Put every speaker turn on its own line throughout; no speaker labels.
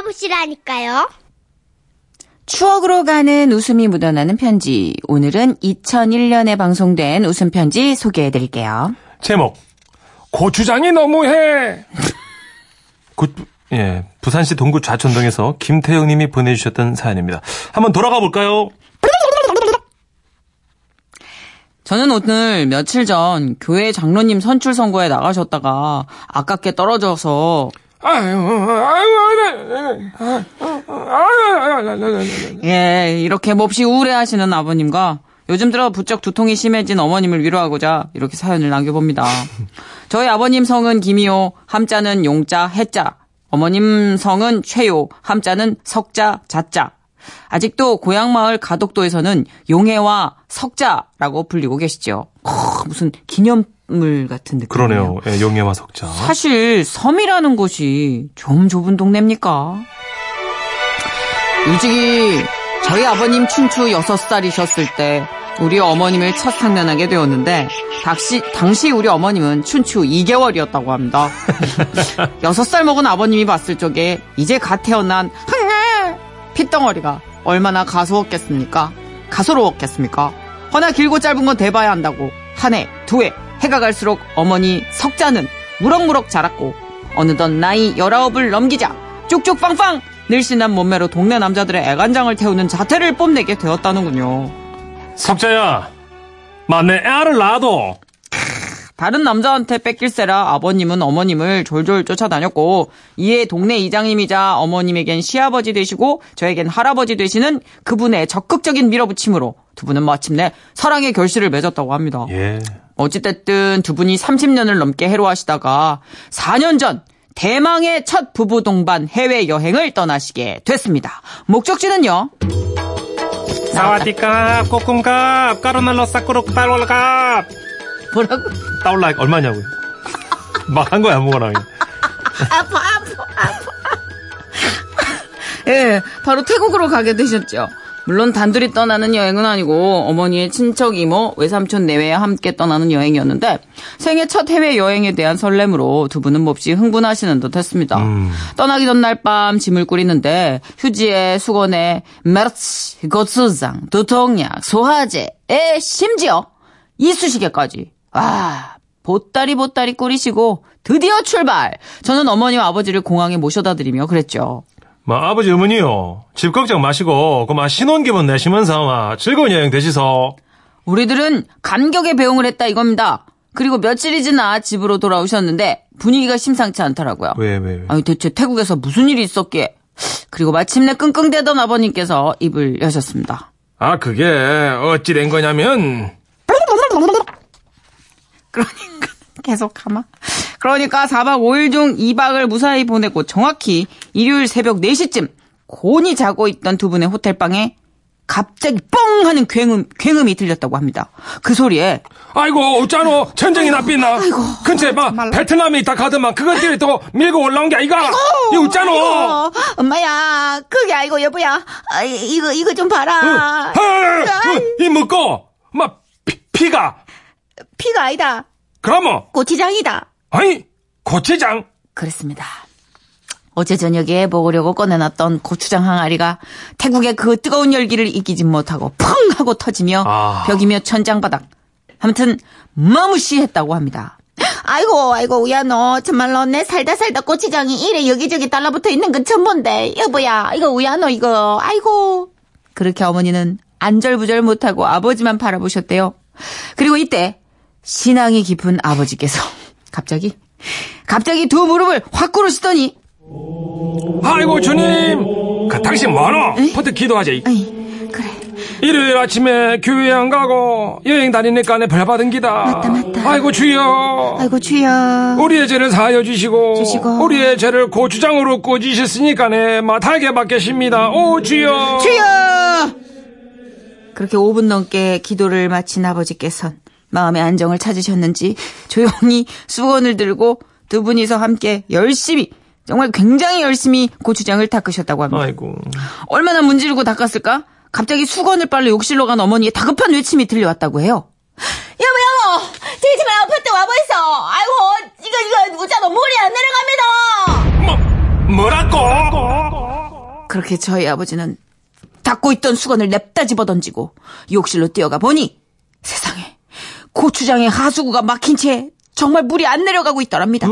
들어보시라니까요.
추억으로 가는 웃음이 묻어나는 편지. 오늘은 2001년에 방송된 웃음 편지 소개해 드릴게요.
제목 고추장이 너무해. 구, 예, 부산시 동구 좌천동에서 김태영 님이 보내주셨던 사연입니다. 한번 돌아가 볼까요?
저는 오늘 며칠 전 교회 장로님 선출 선거에 나가셨다가 아깝게 떨어져서 예, 이렇게 몹시 우울해하시는 아버님과 요즘 들어 부쩍 두통이 심해진 어머님을 위로하고자 이렇게 사연을 남겨봅니다. 저희 아버님 성은 김이요, 함자는 용자, 해자. 어머님 성은 최요, 함자는 석자, 자자. 아직도 고향마을 가덕도에서는 용해와 석자라고 불리고 계시죠. 어, 무슨 기념물 같은 느낌.
그러네요. 예, 용해와 석자.
사실 섬이라는 곳이 좀 좁은 동네입니까? 솔직히 저희 아버님 춘추 6살이셨을 때 우리 어머님을 첫 상면하게 되었는데 당시, 당시 우리 어머님은 춘추 2개월이었다고 합니다. 6살 먹은 아버님이 봤을 적에 이제 갓 태어난 핏덩어리가 얼마나 가소웠겠습니까? 가소로웠겠습니까? 허나 길고 짧은 건 대봐야 한다고 한 해, 두 해, 해가 갈수록 어머니 석자는 무럭무럭 자랐고 어느덧 나이 열아홉을 넘기자 쭉쭉 빵빵 늘씬한 몸매로 동네 남자들의 애간장을 태우는 자태를 뽐내게 되었다는군요.
석자야, 마내 애를 낳아도
다른 남자한테 뺏길세라 아버님은 어머님을 졸졸 쫓아다녔고 이에 동네 이장님이자 어머님에겐 시아버지 되시고 저에겐 할아버지 되시는 그분의 적극적인 밀어붙임으로 두 분은 마침내 사랑의 결실을 맺었다고 합니다.
예.
어찌됐든 두 분이 30년을 넘게 해로하시다가 4년 전 대망의 첫 부부 동반 해외 여행을 떠나시게 됐습니다. 목적지는요.
사와디캅, 꼬꿈캅, 까르멜로 사쿠르 따올랍.
뭐라고?
따올라 얼마냐고요? 막 한 거야 아무거나.
아파 아파 아파. 예, 바로 태국으로 가게 되셨죠. 물론 단둘이 떠나는 여행은 아니고 어머니의 친척 이모, 외삼촌 내외와 함께 떠나는 여행이었는데 생애 첫 해외 여행에 대한 설렘으로 두 분은 몹시 흥분하시는 듯했습니다.
음.
떠나기 전날 밤 짐을 꾸리는데 휴지에 수건에 메르치, 고추장, 두통약, 소화제, 에 심지어 이쑤시개까지. 아, 보따리 보따리 꾸리시고 드디어 출발. 저는 어머니와 아버지를 공항에 모셔다 드리며 그랬죠.
마 아버지 어머니요. 집 걱정 마시고 그마 신혼 기분 내시면서 마 즐거운 여행 되시소.
우리들은 감격에 배웅을 했다 이겁니다. 그리고 며칠이 지나 집으로 돌아오셨는데 분위기가 심상치 않더라고요.
왜 왜 왜?
아니 대체 태국에서 무슨 일이 있었기에 그리고 마침내 끙끙대던 아버님께서 입을 여셨습니다.
아 그게 어찌 된 거냐면
그러니까 계속 가마. 그러니까 4박 5일 중 2박을 무사히 보내고 정확히 일요일 새벽 4시쯤 곤히 자고 있던 두 분의 호텔방에 갑자기 뻥 하는 굉음, 굉음이 들렸다고 합니다. 그 소리에
아이고 어쩌노 전쟁이 났비나 근처에 막 베트남에 있다 가더만 그것들이 또 밀고 올라온 게 아이가 이거 어쩌노
어, 엄마야, 그게 아니고 여보야. 아, 이- 이거 이거 좀 봐라.
이 먹고 막 피, 피가
피가 아니다.
그러면
고추장이다.
아니 고추장
그랬습니다. 어제 저녁에 먹으려고 꺼내놨던 고추장 항아리가 태국의 그 뜨거운 열기를 이기지 못하고 펑 하고 터지며
아.
벽이며 천장바닥. 아무튼 마무시했다고 합니다.
아이고, 아이고, 우야, 너, 정말로 내 살다 살다 고추장이 이래 여기저기 달라붙어 있는 건 처음 본데. 여보야, 이거 우야, 너 이거. 아이고.
그렇게 어머니는 안절부절 못하고 아버지만 바라보셨대요. 그리고 이때 신앙이 깊은 아버지께서 갑자기 갑자기 두 무릎을 확 꿇으시더니
아이고 주님 그 당신 뭐하노 퍼뜩 기도하자
아이 그래
일요일 아침에 교회 안 가고 여행 다니니까 내 벌 받은 기다
맞다, 맞다.
아이고 주여
아이고, 주여.
우리의 죄를 사하여 주시고,
주시고.
우리의 죄를 고추장으로 꽂으셨으니까 네 마타게 받겠습니다. 오 주여.
주여 그렇게 5분 넘게 기도를 마친 아버지께선 마음의 안정을 찾으셨는지 조용히 수건을 들고 두 분이서 함께 열심히 정말 굉장히 열심히 고추장을 닦으셨다고 합니다.
아이고.
얼마나 문지르고 닦았을까? 갑자기 수건을 빨러 욕실로 간 어머니의 다급한 외침이 들려왔다고 해요.
여보, 여보. 저희 집에 아파트 와보이소. 아이고, 이거, 이거, 우자 너 물이 안 내려갑니다.
뭐 뭐라고?
그렇게 저희 아버지는 닫고 있던 수건을 냅다 집어 던지고 욕실로 뛰어가 보니 세상에 고추장에 하수구가 막힌 채 정말 물이 안 내려가고 있더랍니다.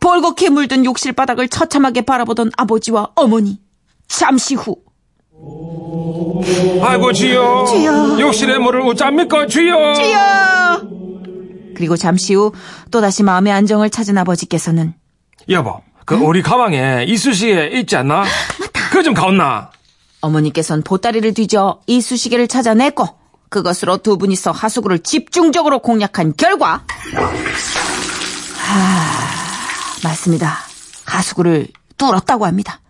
벌겋게 물든 욕실 바닥을 처참하게 바라보던 아버지와 어머니. 잠시 후
아이고 주여.
주여.
욕실에 물을 어쩝니까 주여.
주여! 그리고 잠시 후 또다시 마음의 안정을 찾은 아버지께서는
여보, 그 우리 가방에 이쑤시개 있지 않나? 그거 좀 가온나?
어머니께서는 보따리를 뒤져 이쑤시개를 찾아냈고 그것으로 두 분이서 하수구를 집중적으로 공략한 결과 하... 맞습니다. 하수구를 뚫었다고 합니다.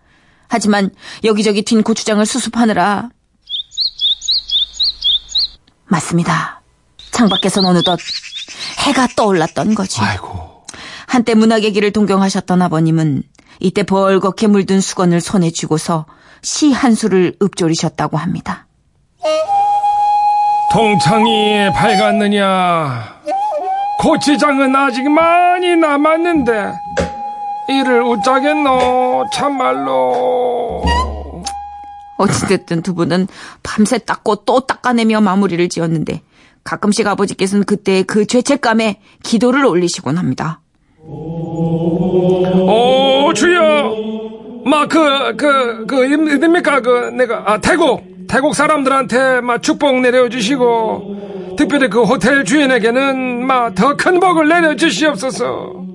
하지만 여기저기 튄 고추장을 수습하느라 맞습니다. 창밖에선 어느덧 해가 떠올랐던 거지.
아이고.
한때 문학의 길을 동경하셨던 아버님은 이때 벌겋게 물든 수건을 손에 쥐고서 시 한 수를 읊조리셨다고 합니다.
동창이 밝았느냐? 고추장은 아직 많이 남았는데 이를 웃자겠노 참말로.
어찌됐든 두 분은 밤새 닦고 또 닦아내며 마무리를 지었는데 가끔씩 아버지께서는 그때 그 죄책감에 기도를 올리시곤 합니다.
오 주여, 막그그 그 입니까 그 내가 아 태국 태국 사람들한테 막 축복 내려주시고 특별히 그 호텔 주인에게는 막 더 큰 복을 내려주시옵소서.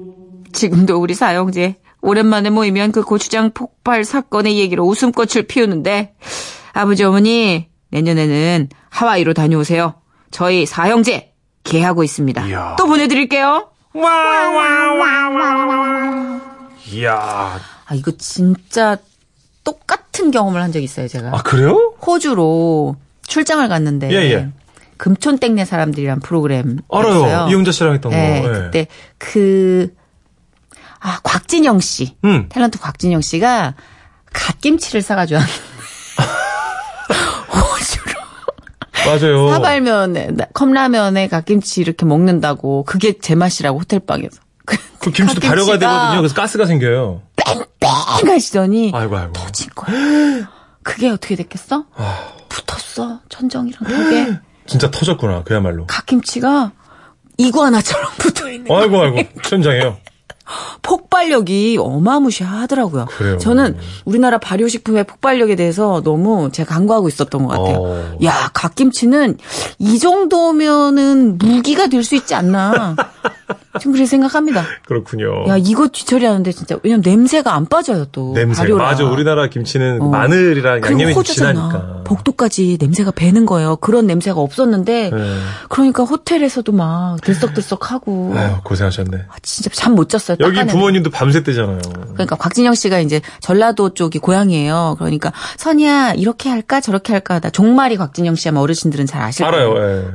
지금도 우리 사형제 오랜만에 모이면 그 고추장 폭발 사건의 얘기로 웃음꽃을 피우는데 아버지 어머니 내년에는 하와이로 다녀오세요. 저희 사형제 계하고 있습니다.
이야.
또 보내드릴게요.
이야,
아 이거 진짜 똑같은 경험을 한적 있어요 제가.
아 그래요?
호주로 출장을 갔는데
예, 예.
금촌땡네 사람들이란 프로그램
알아요. 이용자 씨랑 했던
네,
거. 예.
그때 그 아, 곽진영 씨.
음.
탤런트 곽진영 씨가 갓김치를 사가지고 왔는데 호주로
맞아요.
사발면에 컵라면에 갓김치 이렇게 먹는다고 그게 제 맛이라고 호텔방에서
그 김치도 발효가 되거든요. 그래서 가스가 생겨요.
뺑뺑 하시더니
아이고 아이고.
터진 거야. 그게 어떻게 됐겠어? 붙었어 천정이랑 벽에
진짜 터졌구나. 그야말로.
갓김치가 이구아나처럼 붙어 있는 거야.
아이고 아이고. 천장에요.
폭발력이 어마무시하더라고요.
그래요.
저는 우리나라 발효식품의 폭발력에 대해서 너무 제가 간과하고 있었던 것 같아요.
어.
야, 갓김치는 이 정도면은 무기가 될 수 있지 않나. 좀 그렇게 생각합니다.
그렇군요.
야, 이거 뒤처리하는데 진짜 왜냐면 냄새가 안 빠져요 또.
냄새.
발효라.
맞아. 우리나라 김치는
어.
마늘이랑 양념이. 진하니까.
복도까지 냄새가 배는 거예요. 그런 냄새가 없었는데
네.
그러니까 호텔에서도 막 들썩들썩하고
아유, 고생하셨네.
아, 진짜 잠 못 잤어요.
여기
닦아내는
부모님도 밤새대잖아요.
그러니까 곽진영 씨가 이제 전라도 쪽이 고향이에요. 그러니까 선이야 이렇게 할까 저렇게 할까 하다 종말이 곽진영 씨 아마 어르신들은 잘 아실 거예요.
알아요.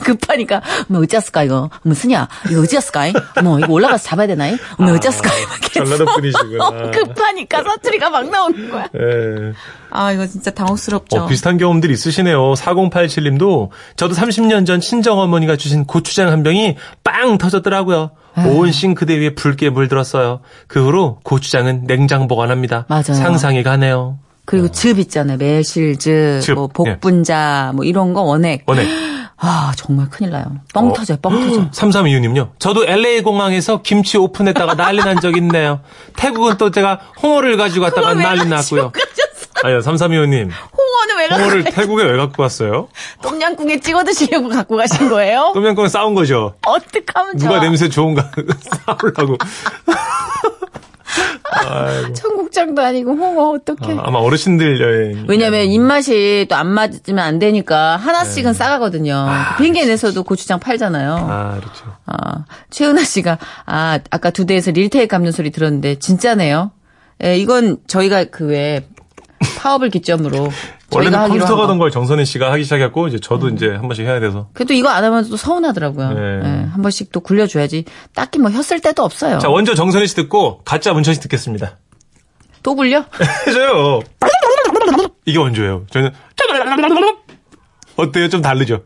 예.
급하니까 뭐 어찌했을까 이거 뭐 쓰냐 이거 어찌했을까 뭐 이거 올라가서 잡아야 되나 뭐 어찌했을까 막
전라도 분이시구나.
급하니까 사투리가 막 나오는 거야.
예.
아 이거 진짜 당혹스럽죠.
어, 비슷한 경험들 있으시네요. 4087님도 저도 30년 전 친정어머니가 주신 고추장 한 병이 빵 터졌더라고요. 온 싱크대 위에 붉게 물들었어요. 그 후로 고추장은 냉장 보관합니다.
맞아요.
상상이 가네요.
그리고 즙 있잖아요. 매실즙,
즙,
뭐 복분자, 뭐 이런 거 원액.
원액.
아 정말 큰일 나요. 뻥
어.
터져요. 뻥 터져.
3326님요. 저도 LA 공항에서 김치 오픈했다가 난리 난 적 있네요. 태국은 또 제가 홍어를 가지고 갔다가 난리 났고요. 아니요, 3325님.
홍어는 왜
홍어를
갖고
태국에 왜 갖고 왔어요?
똠양꿍에 찍어 드시려고 갖고 가신 거예요?
똠양꿍 싸운 거죠.
어떡하면
누가
좋아.
냄새 좋은가 싸우려고.
청국장도 아니고 홍어 어떡해.
아, 마 어르신들 여행.
왜냐면 입맛이 또 안 맞으면 안 되니까 하나씩은
네.
싸가거든요. 비행기에 내서도 고추장 팔잖아요.
아, 그렇죠.
아, 최은아 씨가 아 아까 두 대에서 릴테이 감는 소리 들었는데 진짜네요. 예, 이건 저희가 그 왜 파업을 기점으로
원래는 컴퓨터. 가던 걸 정선혜 씨가 하기 시작했고 이제 저도 이제 한 번씩 해야 돼서.
그래도 이거 안 하면 또 서운하더라고요.
네.
예, 한 번씩 또 굴려줘야지. 딱히 뭐 혔을 때도 없어요.
자, 먼저 정선혜 씨 듣고 가짜 문천 씨 듣겠습니다.
또 굴려?
해줘요. 이게 원조예요. 저는 어때요? 좀 다르죠?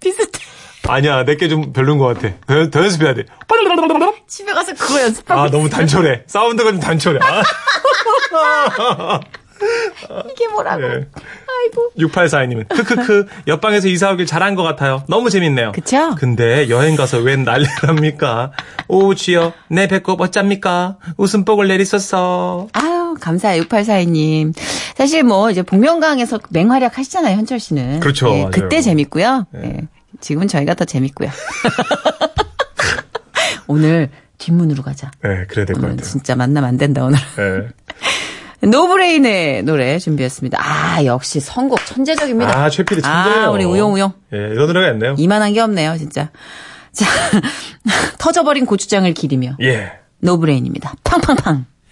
비슷해.
아니야, 내게 좀 별론 것 같아. 더, 더 연습해야 돼.
집에 가서 그거 연습하고
아, 너무 단촐해. 사운드가 좀 단촐해. 아.
이게 뭐라고.
예. 6842님은 크크크 옆방에서 이사 오길 잘한 것 같아요. 너무 재밌네요.
그쵸?
근데 여행 가서 웬 난리랍니까? 오 쥐여 내 배꼽 어쩝니까? 웃음복을 내리었어.
아유, 감사해요. 6842님. 사실 뭐, 이제 복면가왕에서 맹활약 하시잖아요, 현철 씨는.
그렇죠,
예. 그때 재밌고요. 예, 지금은 저희가 더 재밌고요. 오늘 뒷문으로 가자.
네 그래야 될 것 같아요.
진짜 만나면 안 된다, 오늘.
네.
노브레인의 노래 준비했습니다. 아, 역시 선곡 천재적입니다.
아 최필이 천재예요.
아, 우리 우용우용.
예 이런 노래가 있네요.
이만한 게 없네요, 진짜. 자, 터져버린 고추장을 기리며
예.
노브레인입니다. 팡팡팡.